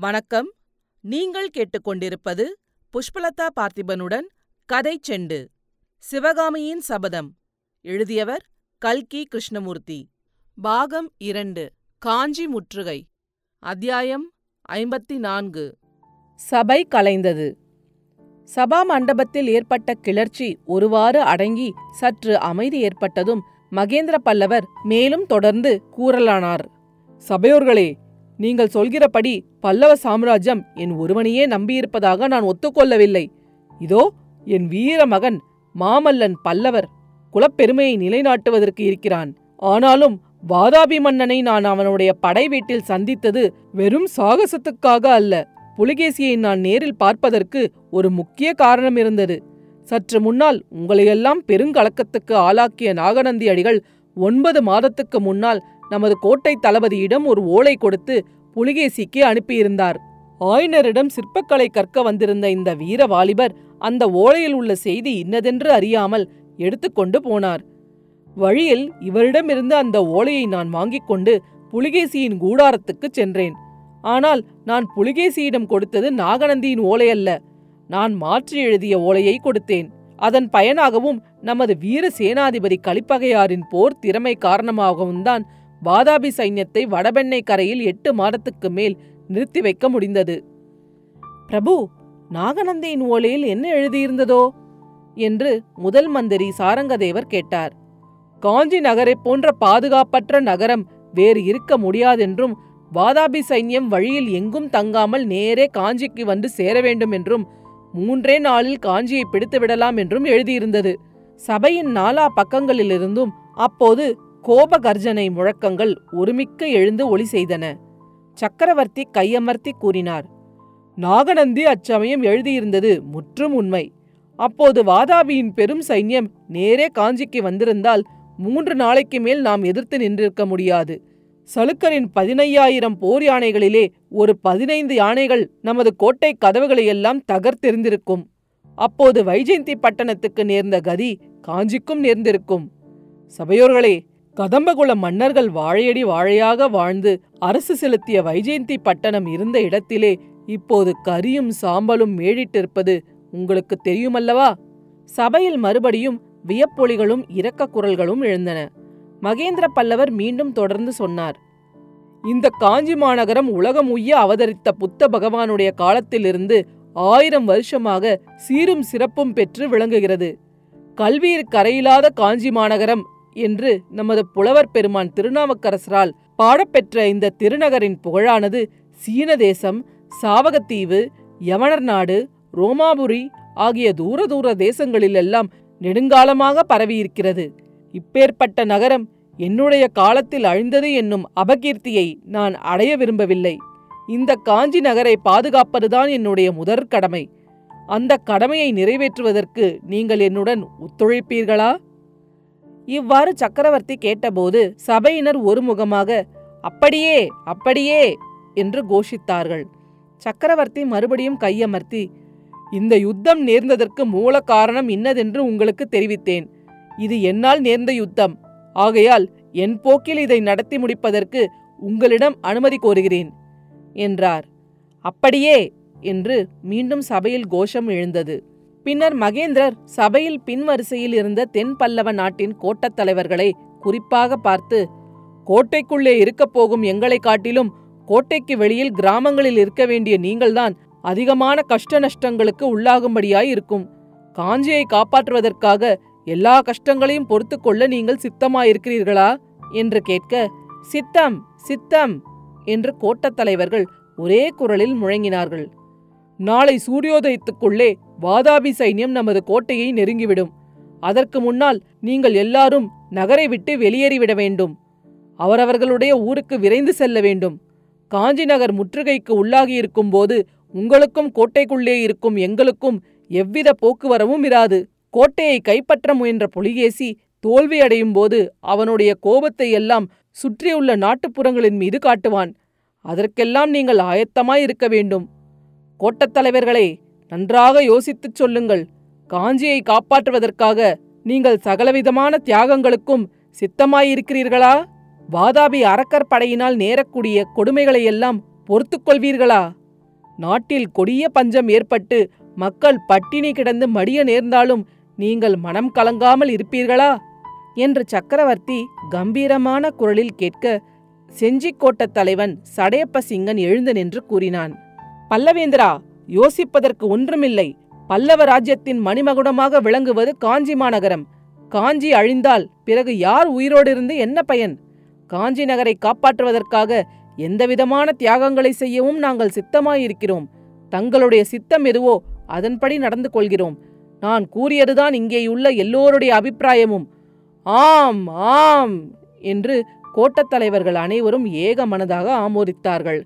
வணக்கம். நீங்கள் கேட்டுக்கொண்டிருப்பது புஷ்பலதா பார்த்திபனுடன் கதை செண்டு. சிவகாமியின் சபதம். எழுதியவர் கல்கி கிருஷ்ணமூர்த்தி. பாகம் இரண்டு. காஞ்சி முற்றுகை. அத்தியாயம் ஐம்பத்தி நான்கு சபை கலைந்தது. சபா மண்டபத்தில் ஏற்பட்ட கிளர்ச்சி ஒருவாறு அடங்கி சற்று அமைதி ஏற்பட்டதும் மகேந்திர பல்லவர் மேலும் தொடர்ந்து கூறலானார். சபையோர்களே நீங்கள் சொல்கிறபடி பல்லவ சாம்ராஜ்யம் என் ஒருவனையே நம்பியிருப்பதாக நான் ஒத்துக்கொள்ளவில்லை. இதோ என் வீர மகன் மாமல்லன் பல்லவர் குலப்பெருமையை நிலைநாட்டுவதற்கு இருக்கிறான். ஆனாலும் வாதாபி மன்னனை நான் அவனுடைய படை வீட்டில் சந்தித்தது வெறும் சாகசத்துக்காக அல்ல. புலிகேசியை நான் நேரில் பார்ப்பதற்கு ஒரு முக்கிய காரணம் இருந்தது. சற்று முன்னால் உங்களையெல்லாம் பெருங்கலக்கத்துக்கு ஆளாக்கிய நாகநந்தி அடிகள் ஒன்பது மாதத்துக்கு முன்னால் நமது கோட்டை தளபதியிடம் ஒரு ஓலை கொடுத்து புலிகேசிக்கு அனுப்பியிருந்தார். ஆயினரிடம் சிற்பக்கலை கற்க வந்திருந்த இந்த வீர வாலிபர் அந்த ஓலையில் உள்ள செய்தி இன்னதென்று அறியாமல் எடுத்துக்கொண்டு போனார். வழியில் இவரிடமிருந்து அந்த ஓலையை நான் வாங்கிக் கொண்டு புலிகேசியின் கூடாரத்துக்கு சென்றேன். ஆனால் நான் புலிகேசியிடம் கொடுத்தது நாகநந்தியின் ஓலை அல்ல நான் மாற்றி எழுதிய ஓலையை கொடுத்தேன். அதன் பயனாகவும் நமது வீர சேனாதிபதி கலிப்பகையாரின் போர் திறமை காரணமாகவும் தான் வாதாபி சைன்யத்தை வடபெண்ணை கரையில் எட்டு மாதத்துக்கு மேல் நிறுத்தி வைக்க முடிந்தது. பிரபு நாகநந்தியின் ஓலையில் என்ன எழுதியிருந்ததோ? என்று முதல் மந்திரி சாரங்கதேவர் கேட்டார். காஞ்சி நகரைப் போன்ற பாதுகாப்பற்ற நகரம் வேறு இருக்க முடியாதென்றும் வாதாபி சைன்யம் வழியில் எங்கும் தங்காமல் நேரே காஞ்சிக்கு வந்து சேர வேண்டும் என்றும் மூன்றே நாளில் காஞ்சியை பிடித்து விடலாம் என்றும் எழுதியிருந்தது. சபையின் நாலா பக்கங்களிலிருந்தும் அப்போது கோப கர்ஜனை முழக்கங்கள் ஒருமிக்க எழுந்து ஒளி செய்தன. சக்கரவர்த்தி கையமர்த்தி கூறினார் நாகநந்தி அச்சமயம் எழுதியிருந்தது முற்றும் உண்மை. அப்போது வாதாபியின் பெரும் சைன்யம் நேரே காஞ்சிக்கு வந்திருந்தால் மூன்று நாளைக்கு மேல் நாம் எதிர்த்து நின்றிருக்க முடியாது. சலுக்கரின் பதினையாயிரம் போர் யானைகளிலே ஒரு பதினைந்து யானைகள் நமது கோட்டை கதவுகளையெல்லாம் தகர்த்தெறிந்திருக்கும். அப்போது வைஜெயந்தி பட்டணத்துக்கு நேர்ந்த கதி காஞ்சிக்கும் நேர்ந்திருக்கும். சபையோர்களே கதம்பகுல மன்னர்கள் வாழையடி வாழையாக வாழ்ந்து அரசு செலுத்திய வைஜெயந்தி பட்டணம் இருந்த இடத்திலே இப்போது கரியும் சாம்பலும் மேழிட்டிருப்பது உங்களுக்கு தெரியுமல்லவா? சபையில் மறுபடியும் வியப்பொலிகளும் இரக்க குரல்களும் எழுந்தன. மகேந்திர பல்லவர் மீண்டும் தொடர்ந்து சொன்னார் இந்த காஞ்சி மாநகரம் உலகம் உய்ய அவதரித்த புத்த பகவானுடைய காலத்திலிருந்து ஆயிரம் வருஷமாக சீரும் சிறப்பும் பெற்று விளங்குகிறது. கல்வியிற்கரையில்லாத காஞ்சி மாநகரம் என்று நமது புலவர் பெருமான் திருநாவுக்கரசரால் பாடப்பெற்ற இந்த திருநகரின் புகழானது சீன தேசம் சாவகத்தீவு யவனர் நாடு ரோமாபுரி ஆகிய தூர தூர தேசங்களிலெல்லாம் நெடுங்காலமாக பரவியிருக்கிறது. இப்பேற்பட்ட நகரம் என்னுடைய காலத்தில் அழிந்தது என்னும் அபகீர்த்தியை நான் அடைய விரும்பவில்லை. இந்த காஞ்சி நகரை பாதுகாப்பதுதான் என்னுடைய முதற் கடமை. அந்த கடமையை நிறைவேற்றுவதற்கு நீங்கள் என்னுடன் ஒத்துழைப்பீர்களா? இவ்வாறு சக்கரவர்த்தி கேட்டபோது சபையினர் ஒருமுகமாக அப்படியே அப்படியே என்று கோஷித்தார்கள். சக்கரவர்த்தி மறுபடியும் கையமர்த்தி இந்த யுத்தம் நேர்ந்ததற்கு மூல காரணம் இன்னதென்று உங்களுக்கு தெரிவித்தேன். இது என்னால் நேர்ந்த யுத்தம். ஆகையால் என் போக்கில் இதை நடத்தி முடிப்பதற்கு உங்களிடம் அனுமதி கோருகிறேன் என்றார். அப்படியே என்று மீண்டும் சபையில் கோஷம் எழுந்தது. பின்னர் மகேந்திரர் சபையில் பின்வரிசையில் இருந்த தென் பல்லவ நாட்டின் கோட்டத் தலைவர்களை குறிப்பாக பார்த்து கோட்டைக்குள்ளே இருக்கப் போகும் எங்களை காட்டிலும் கோட்டைக்கு வெளியில் கிராமங்களில் இருக்க வேண்டிய நீங்கள்தான் அதிகமான கஷ்ட நஷ்டங்களுக்கு உள்ளாகும்படியாய் இருக்கும். காஞ்சியை காப்பாற்றுவதற்காக எல்லா கஷ்டங்களையும் பொறுத்து கொள்ள நீங்கள் சித்தமாயிருக்கிறீர்களா? என்று கேட்க சித்தம் சித்தம் என்று கோட்டத் தலைவர்கள் ஒரே குரலில் முழங்கினார்கள். நாளை சூரியோதயத்துக்குள்ளே வாதாபி சைன்யம் நமது கோட்டையை நெருங்கிவிடும். அதற்கு முன்னால் நீங்கள் எல்லாரும் நகரை விட்டு வெளியேறிவிட வேண்டும். அவரவர்களுடைய ஊருக்கு விரைந்து செல்ல வேண்டும். காஞ்சி நகர் முற்றுகைக்கு உள்ளாகியிருக்கும் போது உங்களுக்கும் கோட்டைக்குள்ளே இருக்கும் எங்களுக்கும் எவ்வித போக்குவரவும் இராது. கோட்டையை கைப்பற்ற முயன்ற புலிகேசி தோல்வியடையும் போது அவனுடைய கோபத்தை எல்லாம் சுற்றியுள்ள நாட்டுப்புறங்களின் மீது காட்டுவான். அதற்கெல்லாம் நீங்கள் ஆயத்தமாய் இருக்க வேண்டும். கோட்டத் தலைவர்களே நன்றாக யோசித்துச் சொல்லுங்கள். காஞ்சியை காப்பாற்றுவதற்காக நீங்கள் சகலவிதமான தியாகங்களுக்கும் சித்தமாயிருக்கிறீர்களா? வாதாபி அரக்கர் படையினால் நேரக்கூடிய கொடுமைகளையெல்லாம் பொறுத்துக் கொள்வீர்களா நாட்டில் கொடிய பஞ்சம் ஏற்பட்டு மக்கள் பட்டினி கிடந்து மடிய நேர்ந்தாலும் நீங்கள் மனம் கலங்காமல் இருப்பீர்களா? என்று சக்கரவர்த்தி கம்பீரமான குரலில் கேட்க செஞ்சிக்கோட்டத் தலைவன் சடையப்ப சிங்கன் எழுந்து நின்று கூறினான். பல்லவேந்திரா யோசிப்பதற்கு ஒன்றுமில்லை. பல்லவ ராஜ்யத்தின் மணிமகுடமாக விளங்குவது காஞ்சி மாநகரம். காஞ்சி அழிந்தால் பிறகு யார் உயிரோடு இருந்து என்ன பயன்? காஞ்சி நகரை காப்பாற்றுவதற்காக எந்தவிதமான தியாகங்களை செய்யவும் நாங்கள் சித்தமாயிருக்கிறோம். தங்களுடைய சித்தம் எதுவோ அதன்படி நடந்து கொள்கிறோம். நான் கூறியதுதான் இங்கேயுள்ள எல்லோருடைய அபிப்பிராயமும். ஆம் ஆம் என்று கோட்டத் தலைவர்கள் அனைவரும் ஏக மனதாக ஆமோதித்தார்கள்.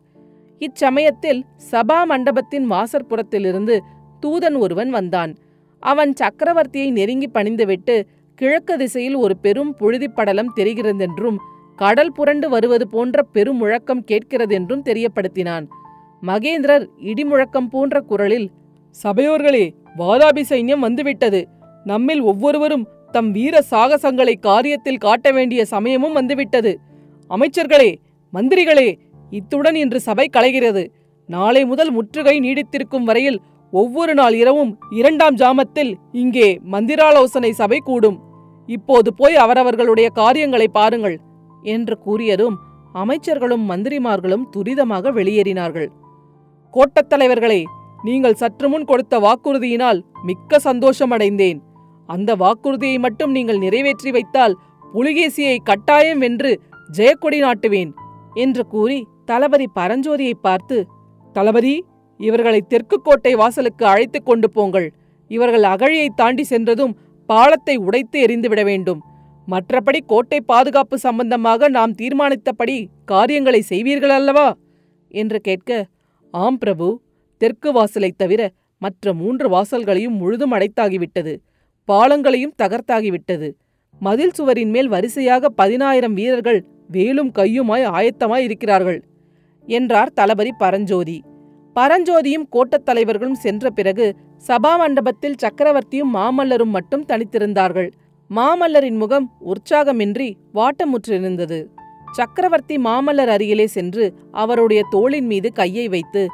இச்சமயத்தில் சபா மண்டபத்தின் வாசற்புறத்திலிருந்து தூதன் ஒருவன் வந்தான். அவன் சக்கரவர்த்தியை நெருங்கி பணிந்துவிட்டு கிழக்கு திசையில் ஒரு பெரும் புழுதிப் படலம் தெரிகிறதென்றும் கடல் புரண்டு வருவது போன்ற பெருமுழக்கம் கேட்கிறதென்றும் தெரியப்படுத்தினான். மகேந்திரர் இடிமுழக்கம் போன்ற குரலில் சபையோர்களே வாதாபி சைன்யம் வந்துவிட்டது. நம்மில் ஒவ்வொருவரும் தம் வீர சாகசங்களை காரியத்தில் காட்ட வேண்டிய சமயமும் வந்துவிட்டது. அமைச்சர்களே மந்திரிகளே இத்துடன் இன்று சபை கலைகிறது. நாளை முதல் முற்றுகை நீடித்திருக்கும் வரையில் ஒவ்வொரு நாள் இரவும் இரண்டாம் ஜாமத்தில் இங்கே மந்திராலோசனை சபை கூடும். இப்போது போய் அவரவர்களுடைய காரியங்களை பாருங்கள் என்று கூறியதும் அமைச்சர்களும் மந்திரிமார்களும் துரிதமாக வெளியேறினார்கள். கோட்டத் தலைவர்களே நீங்கள் சற்று முன் கொடுத்த வாக்குறுதியினால் மிக்க சந்தோஷமடைந்தேன் அந்த வாக்குறுதியை மட்டும் நீங்கள் நிறைவேற்றி வைத்தால் புலிகேசியை கட்டாயம் வென்று ஜெயக்கொடி நாட்டுவேன் என்று கூறி தளபதி பரஞ்சோதியை பார்த்து தளபதி இவர்களை தெற்கு கோட்டை வாசலுக்கு அழைத்துக் கொண்டு போங்கள். இவர்கள் அகழியை தாண்டி சென்றதும் பாலத்தை உடைத்து எறிந்துவிட வேண்டும். மற்றபடி கோட்டை பாதுகாப்பு சம்பந்தமாக நாம் தீர்மானித்தபடி காரியங்களை செய்வீர்கள் அல்லவா? என்று கேட்க ஆம் பிரபு தெற்கு வாசலைத் தவிர மற்ற மூன்று வாசல்களையும் முழுதும் அடைத்தாகிவிட்டது. பாலங்களையும் தகர்த்தாகிவிட்டது. மதில் சுவரின் மேல் வரிசையாக பதினாயிரம் வீரர்கள் வேலும் கையுமாய் ஆயத்தமாய் இருக்கிறார்கள். என்றார் தளபதி பரஞ்சோதி. பரஞ்சோதியும் கோட்டத் தலைவர்களும் சென்ற பிறகு சபா மண்டபத்தில் சக்கரவர்த்தியும் மாமல்லரும் மட்டும் தனித்திருந்தார்கள். மாமல்லரின் முகம் உற்சாகமின்றி வாட்டமுற்றிருந்தது. சக்கரவர்த்தி மாமல்லர் அருகிலே சென்று அவருடைய தோளின் மீது கையை வைத்து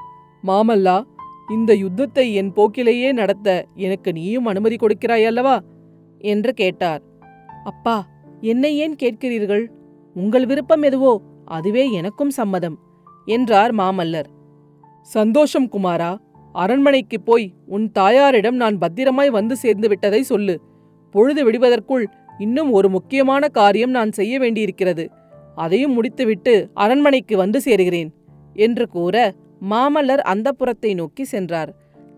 மாமல்லா இந்த யுத்தத்தை என் போக்கிலேயே நடத்த எனக்கு நீயும் அனுமதி கொடுக்கிறாய் அல்லவா? என்று கேட்டார். அப்பா என்னை ஏன் கேட்கிறீர்கள்? உங்கள் விருப்பம் எதுவோ அதுவே எனக்கும் சம்மதம். என்றார் மாமல்லர். சந்தோஷம் குமாரா அரண்மனைக்கு போய் உன் தாயாரிடம் நான் பத்திரமாய் வந்து சேர்ந்து விட்டதை சொல்லு. பொழுது விடுவதற்குள் இன்னும் ஒரு முக்கியமான காரியம் நான் செய்ய வேண்டியிருக்கிறது. அதையும் முடித்துவிட்டு அரண்மனைக்கு வந்து சேருகிறேன் என்று கூற மாமல்லர் அந்தப்புறத்தை நோக்கி சென்றார்.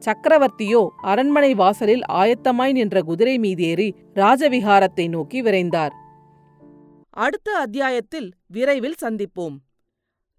சக்கரவர்த்தியோ அரண்மனை வாசலில் ஆயத்தமாய் நின்ற குதிரை மீதேறி ராஜவிகாரத்தை நோக்கி விரைந்தார். அடுத்த அத்தியாயத்தில் விரைவில் சந்திப்போம்.